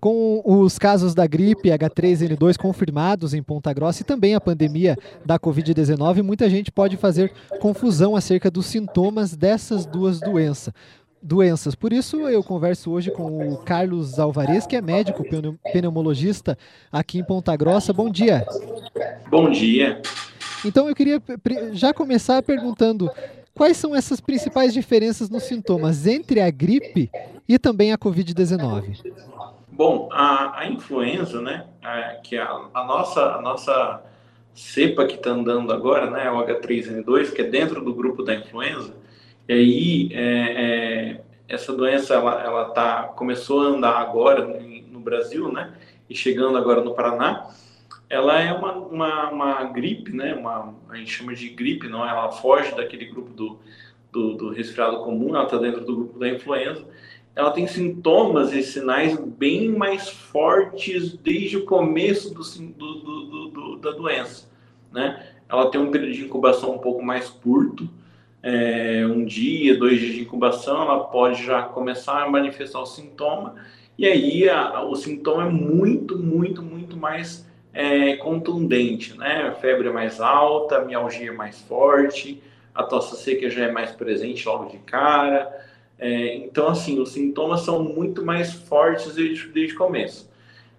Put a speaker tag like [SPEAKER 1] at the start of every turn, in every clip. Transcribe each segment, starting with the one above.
[SPEAKER 1] Com os casos da gripe H3N2 confirmados em Ponta Grossa e também a pandemia da Covid-19, muita gente pode fazer confusão acerca dos sintomas dessas duas doenças. Doenças. Por isso, eu converso hoje com o Carlos Alvarez, que é médico pneumologista aqui em Ponta Grossa. Bom dia.
[SPEAKER 2] Bom dia.
[SPEAKER 1] Então, eu queria já começar perguntando quais são essas principais diferenças nos sintomas entre a gripe e também a Covid-19.
[SPEAKER 2] Bom, a, a influenza, né, a, que é a, a, nossa, a nossa cepa que está andando agora, né, o H3N2, que é dentro do grupo da influenza, e aí é, é, essa doença ela, ela tá, começou a andar agora no Brasil, né, e chegando agora no Paraná, ela é uma, uma, uma gripe, né, uma, a gente chama de gripe, não, ela foge daquele grupo do, do, do resfriado comum, ela está dentro do grupo da influenza, ela tem sintomas e sinais bem mais fortes desde o começo do, do, do, do da doença, né? Ela tem um período de incubação um pouco mais curto, é, um dia, dois dias de incubação, ela pode já começar a manifestar o sintoma, e aí a, o sintoma é muito, muito, muito mais é, contundente, né? A febre é mais alta, a mialgia é mais forte, a tosse seca já é mais presente logo de cara, é, então, assim, os sintomas são muito mais fortes desde, desde o começo.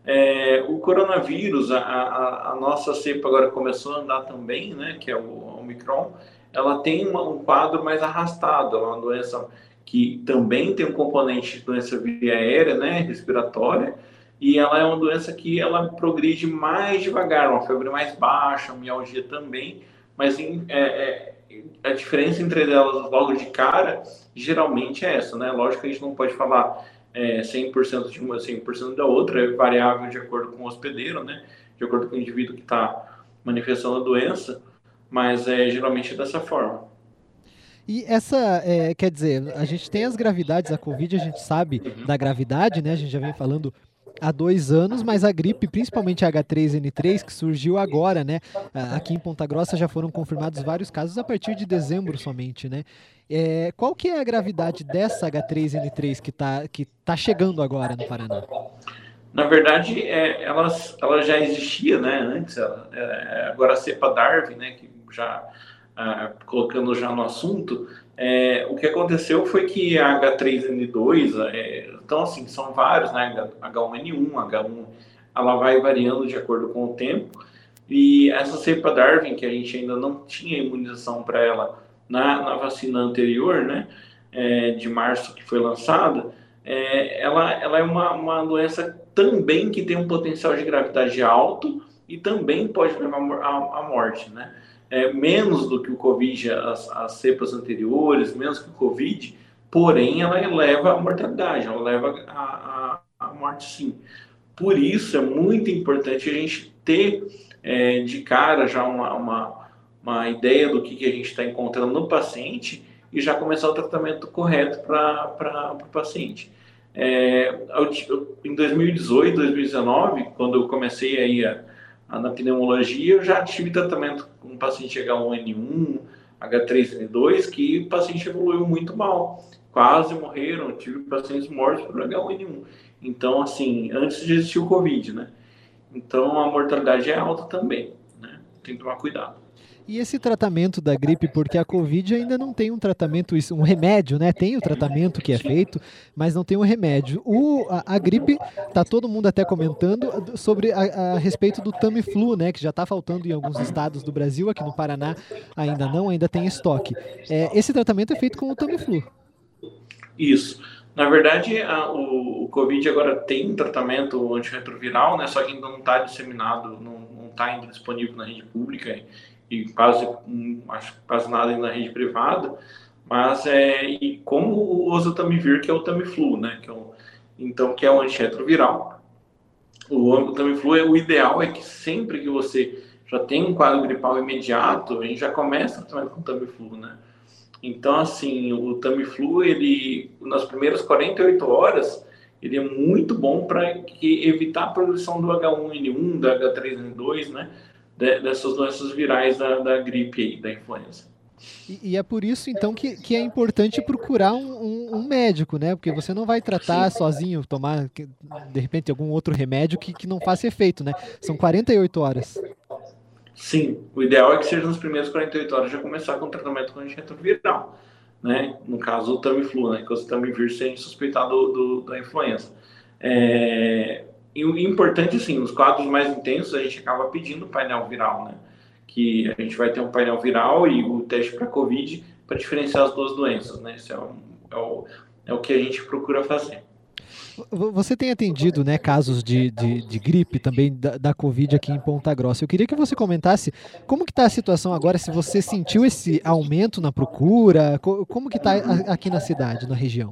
[SPEAKER 2] É, o coronavírus, a, a, a, nossa cepa agora começou a andar também, né, que é o Omicron, ela tem uma, um quadro mais arrastado, é uma doença que também tem um componente de doença via aérea, né, respiratória, e ela é uma doença que ela progride mais devagar, uma febre mais baixa, uma mialgia também, mas em, é, é, a diferença entre elas logo de cara geralmente é essa, né? Lógico que a gente não pode falar é, 100% de uma, 100% da outra, é variável de acordo com o hospedeiro, né? De acordo com o indivíduo que está manifestando a doença, mas é geralmente dessa forma.
[SPEAKER 1] E essa, é, quer dizer, a gente tem as gravidades da Covid, a gente sabe uhum. da gravidade, né? A gente já vem falando há dois anos, mas a gripe, principalmente a H3N3, que surgiu agora, né? Aqui em Ponta Grossa já foram confirmados vários casos a partir de dezembro somente, né? É, qual que é a gravidade dessa H3N3 que está que tá chegando agora no Paraná?
[SPEAKER 2] Na verdade, é, ela, ela já existia, né? Antes, ela, é, agora a cepa Darwin, né? Que já ah, colocando já no assunto, é, o que aconteceu foi que a H3N2, é, então assim, são vários, né? H1N1, H1, ela vai variando de acordo com o tempo. E essa cepa Darwin, que a gente ainda não tinha imunização para ela na, na, vacina anterior, né? É, de março que foi lançada, é, ela, ela é uma, uma doença também que tem um potencial de gravidade alto e também pode levar à morte, né? é, menos do que o Covid, as, as cepas anteriores, menos que o Covid, porém ela leva a mortalidade, ela leva a, a, a morte sim. Por isso é muito importante a gente ter é, de cara já uma, uma, uma ideia do que, que a gente está encontrando no paciente e já começar o tratamento correto para o paciente. É, em 2018, 2019, quando eu comecei aí a, na pneumologia, eu já tive tratamento com paciente H1N1, H3N2, que o paciente evoluiu muito mal. Quase morreram, tive pacientes mortos por H1N1. Então, assim, antes de existir o Covid, né? Então, a mortalidade é alta também? Tem que tomar cuidado.
[SPEAKER 1] E esse tratamento da gripe, porque a Covid ainda não tem um tratamento, um remédio, né? Tem o tratamento que é feito, mas não tem um remédio. O, a, a gripe, tá todo mundo até comentando sobre a, a respeito do Tamiflu, né? Que já está faltando em alguns estados do Brasil, aqui no Paraná ainda não, ainda tem estoque. É, esse tratamento é feito com o Tamiflu.
[SPEAKER 2] Isso. Na verdade, a, o, o, Covid agora tem um tratamento antirretroviral, né? Só que ainda não está disseminado, não está ainda disponível na rede pública e quase, acho, quase nada na rede privada, mas é, e como o Tamiflu, que é o Tamiflu, né, que é o, então, que é o antirretroviral. O, Tamiflu, é, o ideal é que sempre que você já tem um quadro gripal imediato, a gente já começa o tratamento o Tamiflu, né. Então, assim, o Tamiflu, ele, nas primeiras 48 horas, ele é muito bom para evitar a produção do H1N1, do H3N2, né, dessas doenças virais da, da gripe aí, da influenza.
[SPEAKER 1] E, e, é por isso, então, que, que é importante procurar um, um, um, médico, né? Porque você não vai tratar sozinho, tomar, de repente, algum outro remédio que, que não faça efeito, né? São 48 horas.
[SPEAKER 2] Sim, o ideal é que seja nas primeiras 48 horas já começar com o tratamento com antirretroviral, né? No caso, o Tamiflu, né? Que o Tamiflu sem suspeitar do, do, da influenza. É... E o importante, assim, nos quadros mais intensos, a gente acaba pedindo painel viral, né? que a gente vai ter um painel viral e o teste para Covid para diferenciar as duas doenças, né? Isso é, um, é, o, é o que a gente procura fazer.
[SPEAKER 1] Você tem atendido né, casos de, de, de gripe também da, da, Covid aqui em Ponta Grossa. Eu queria que você comentasse como que está a situação agora, se você sentiu esse aumento na procura, como que está aqui na cidade, na região?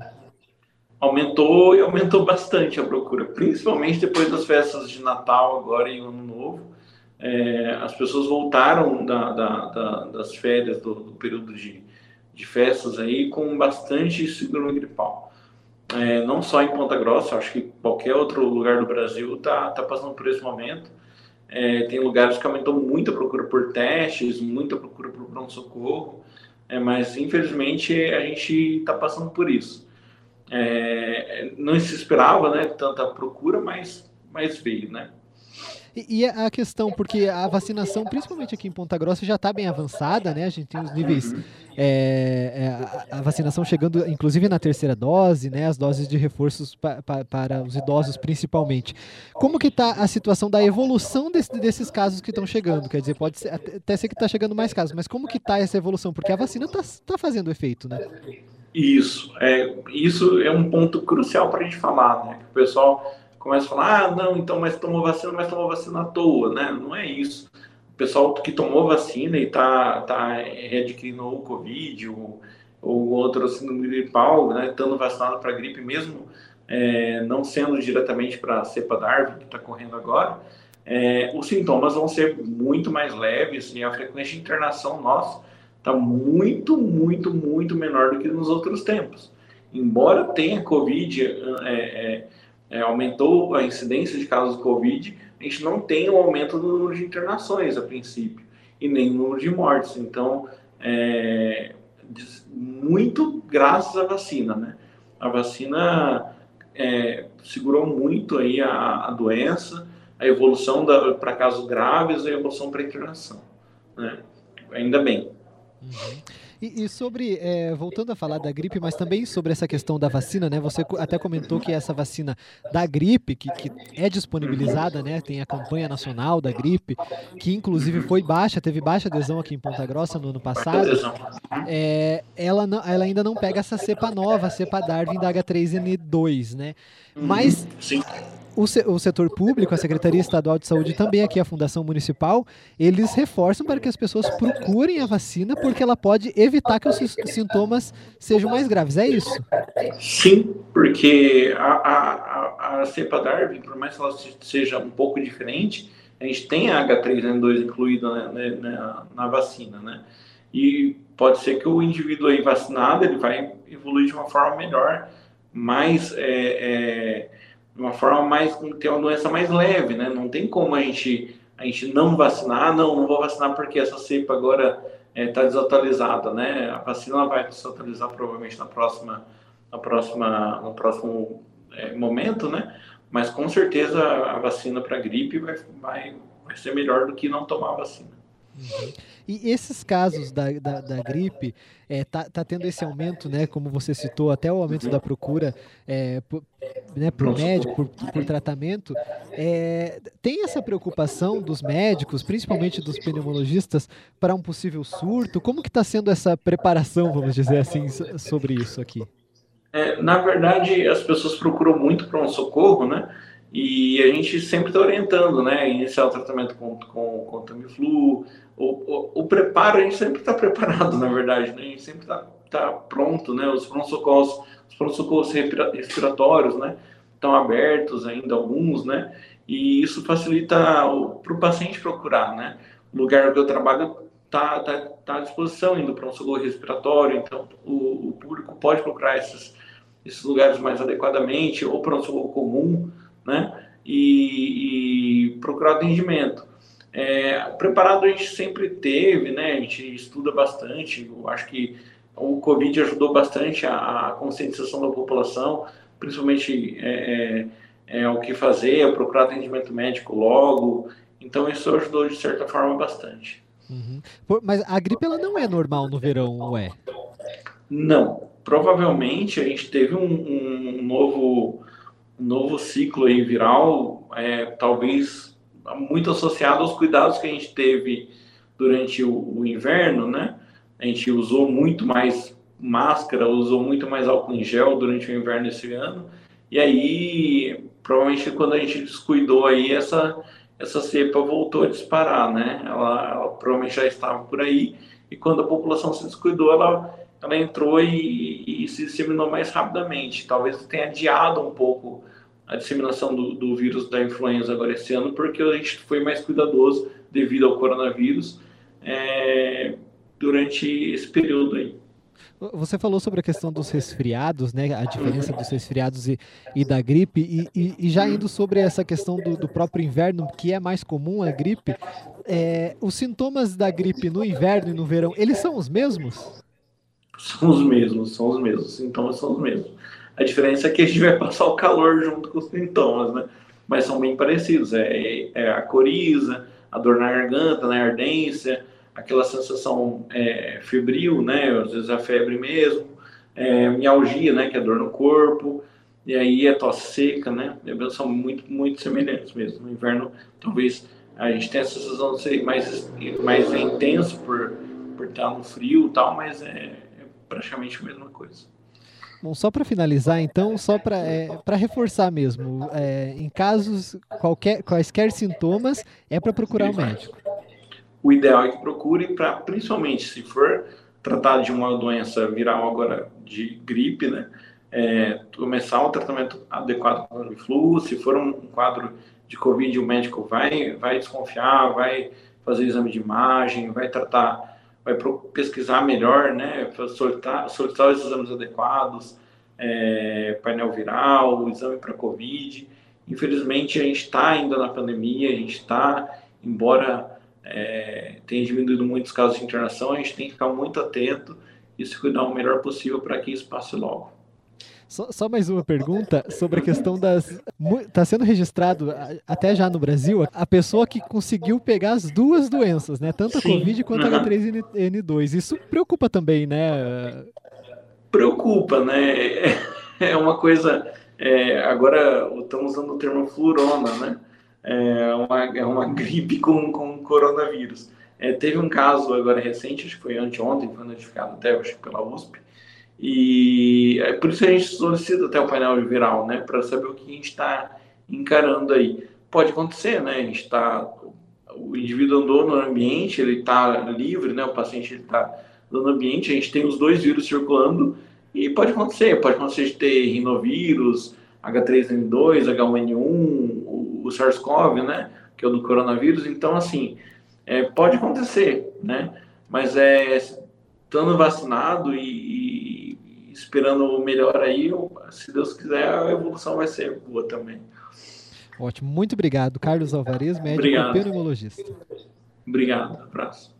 [SPEAKER 2] Aumentou e aumentou bastante a procura, principalmente depois das festas de Natal agora e Ano Novo é, as pessoas voltaram da, da, da, das férias, do, do período de, de, festas aí, com bastante síndrome gripal. É, não só em Ponta Grossa, acho que qualquer outro lugar do Brasil está tá passando por esse momento. É, tem lugares que aumentou muito a procura por testes, muita procura por pronto-socorro, é, mas infelizmente a gente está passando por isso. É, não se esperava né, tanta procura, mas, mas veio, né?
[SPEAKER 1] E, e, a questão, porque a vacinação, principalmente aqui em Ponta Grossa, já está bem avançada, né? A gente tem os níveis. É, é, a vacinação chegando, inclusive na terceira dose, né? As doses de reforços pa, pa, para os idosos, principalmente. Como que está a situação da evolução desse, desses casos que estão chegando? Quer dizer, pode ser, até ser que está chegando mais casos, mas como que está essa evolução? Porque a vacina está tá fazendo efeito, né?
[SPEAKER 2] Isso, é, isso é um ponto crucial para a gente falar, né? Que o pessoal começa a falar, ah, não, então, mas tomou vacina, mas tomou vacina à toa, né? Não é isso. O pessoal que tomou vacina e está tá readquirindo o Covid ou, ou outro síndrome gripal, né, estando vacinado para gripe, mesmo é, não sendo diretamente para a cepa Darwin, que está correndo agora, é, os sintomas vão ser muito mais leves e a frequência de internação nossa está muito, muito, muito menor do que nos outros tempos. Embora tenha Covid é, é aumentou a incidência de casos de Covid, a gente não tem um aumento do número de internações a princípio, e nem no número de mortes. Então, é, muito graças à vacina, né? A vacina é, segurou muito aí a, a doença, a evolução para casos graves, a evolução para internação, né? Ainda bem.
[SPEAKER 1] Uhum. E, e sobre, é, voltando a falar da gripe, mas também sobre essa questão da vacina, né? Você até comentou que essa vacina da gripe, que, que é disponibilizada, né? Tem a campanha nacional da gripe, que inclusive foi baixa, teve baixa adesão aqui em Ponta Grossa no ano passado. É, ela, não, ela ainda não pega essa cepa nova, a cepa Darwin da H3N2, né? Mas Sim o, o setor público, a Secretaria Estadual de Saúde também aqui a Fundação Municipal, eles reforçam para que as pessoas procurem a vacina porque ela pode evitar que os sintomas sejam mais graves. É isso?
[SPEAKER 2] Sim, porque a, a, a cepa Darwin, por mais que ela seja um pouco diferente, a gente tem a H3N2 incluída né, né, na, na vacina, né? E pode ser que o indivíduo aí vacinado ele vai evoluir de uma forma melhor, mais é, é, de uma forma mais ter uma doença mais leve, né? Não tem como a gente a gente não vacinar, não, não vou vacinar porque essa cepa agora está é, tá desatualizada, né? A vacina vai desatualizar provavelmente na próxima, na próxima, no próximo é, momento, né? Mas com certeza a vacina para gripe vai, vai, vai ser melhor do que não tomar vacina.
[SPEAKER 1] Uhum. E esses casos da, da, da gripe, é, tá, tá tendo esse aumento, né, como você citou, até o aumento da procura é, né, para o médico, por, por tratamento. É, tem essa preocupação dos médicos, principalmente dos pneumologistas, para um possível surto? Como que está sendo essa preparação, vamos dizer assim, sobre isso aqui?
[SPEAKER 2] É, na verdade, as pessoas procuram muito para um socorro, né? E a gente sempre está orientando, né? Iniciar o tratamento com, com, com Tamiflu. O, o, o preparo, a gente sempre está preparado, na verdade, né? A gente sempre está tá pronto, né? Os pronto-socorros, os pronto-socorros respiratórios, né? Estão abertos ainda, alguns, né? E isso facilita para o paciente procurar, né? O lugar que eu trabalho está tá, tá à disposição ainda para um socorro respiratório, então o, o público pode procurar esses, esses lugares mais adequadamente, ou para um socorro comum, né? E, e procurar atendimento. É, preparado a gente sempre teve, né? A gente estuda bastante. Eu acho que o Covid ajudou bastante a, a conscientização da população, principalmente é, é, é, o que fazer, procurar atendimento médico logo. Então isso ajudou de certa forma bastante.
[SPEAKER 1] Uhum. Mas a gripe ela não é normal no verão, é?
[SPEAKER 2] Não. Provavelmente a gente teve um, um novo, um novo ciclo aí viral, é, talvez muito associado aos cuidados que a gente teve durante o, o inverno, né? A gente usou muito mais máscara, usou muito mais álcool em gel durante o inverno esse ano. E aí, provavelmente quando a gente descuidou aí, essa, essa cepa voltou a disparar, né? Ela, ela provavelmente já estava por aí. E quando a população se descuidou, ela, ela entrou e, e se disseminou mais rapidamente. Talvez tenha adiado um pouco a disseminação do, do vírus da influenza agora esse ano, porque a gente foi mais cuidadoso devido ao coronavírus. É, durante esse período aí.
[SPEAKER 1] Você falou sobre a questão dos resfriados, né? A diferença dos resfriados e, e da gripe, e, e, e, já indo sobre essa questão do, do, próprio inverno, que é mais comum a gripe, é, os sintomas da gripe no inverno e no verão, eles são os mesmos?
[SPEAKER 2] São os mesmos, são os mesmos, os sintomas são os mesmos. A diferença é que a gente vai passar o calor junto com os sintomas, né? Mas são bem parecidos, é, é a coriza, a dor na garganta, né? a ardência, aquela sensação é, febril, né? Às vezes a febre mesmo, é, mialgia, né? Que é dor no corpo, e aí a tosse seca, né? São muito, muito semelhantes mesmo. No inverno, talvez a gente tenha a sensação de ser mais, mais intenso por, por estar no frio e tal, mas é, é praticamente a mesma coisa.
[SPEAKER 1] Bom, só para finalizar, então, só para é, reforçar mesmo, é, em casos, qualquer, quaisquer sintomas, é para procurar o um médico
[SPEAKER 2] o ideal é que procure para, principalmente se for tratar de uma doença viral agora de gripe, né? É, começar um tratamento adequado com o flu. Se for um quadro de Covid, o médico vai, vai desconfiar, vai fazer exame de imagem, vai tratar, vai pesquisar melhor, né? Solicitar os exames adequados, é, painel viral, exame para Covid. Infelizmente, a gente está ainda na pandemia, a gente está, embora é, tem diminuído muitos casos de internação, a gente tem que ficar muito atento e se cuidar o melhor possível para que isso passe logo.
[SPEAKER 1] Só, só, mais uma pergunta sobre a questão das. Está sendo registrado até já no Brasil a pessoa que conseguiu pegar as duas doenças, né? Tanto a Sim. Covid quanto uhum. a H3N2. Isso preocupa também, né?
[SPEAKER 2] Preocupa, né? É uma coisa. É, agora estamos usando o termo flurona, né? É uma, é uma gripe com, com coronavírus. É, teve um caso agora recente, acho que foi anteontem, foi notificado até acho, pela USP, e é por isso a gente solicita até o painel viral, né, para saber o que a gente está encarando aí. Pode acontecer, né, a gente está, o indivíduo andou no ambiente, ele está livre, né, o paciente está no ambiente, a gente tem os dois vírus circulando, e pode acontecer, pode acontecer de ter rinovírus, H3N2, H1N1, o SARS-CoV, né, que é o do coronavírus. Então, assim, é, pode acontecer, né? Mas é estando vacinado e, e, esperando o melhor aí, se Deus quiser, a evolução vai ser boa também.
[SPEAKER 1] Ótimo, muito obrigado, Carlos Alvarez, médico
[SPEAKER 2] obrigado.
[SPEAKER 1] pneumologista.
[SPEAKER 2] Obrigado, abraço.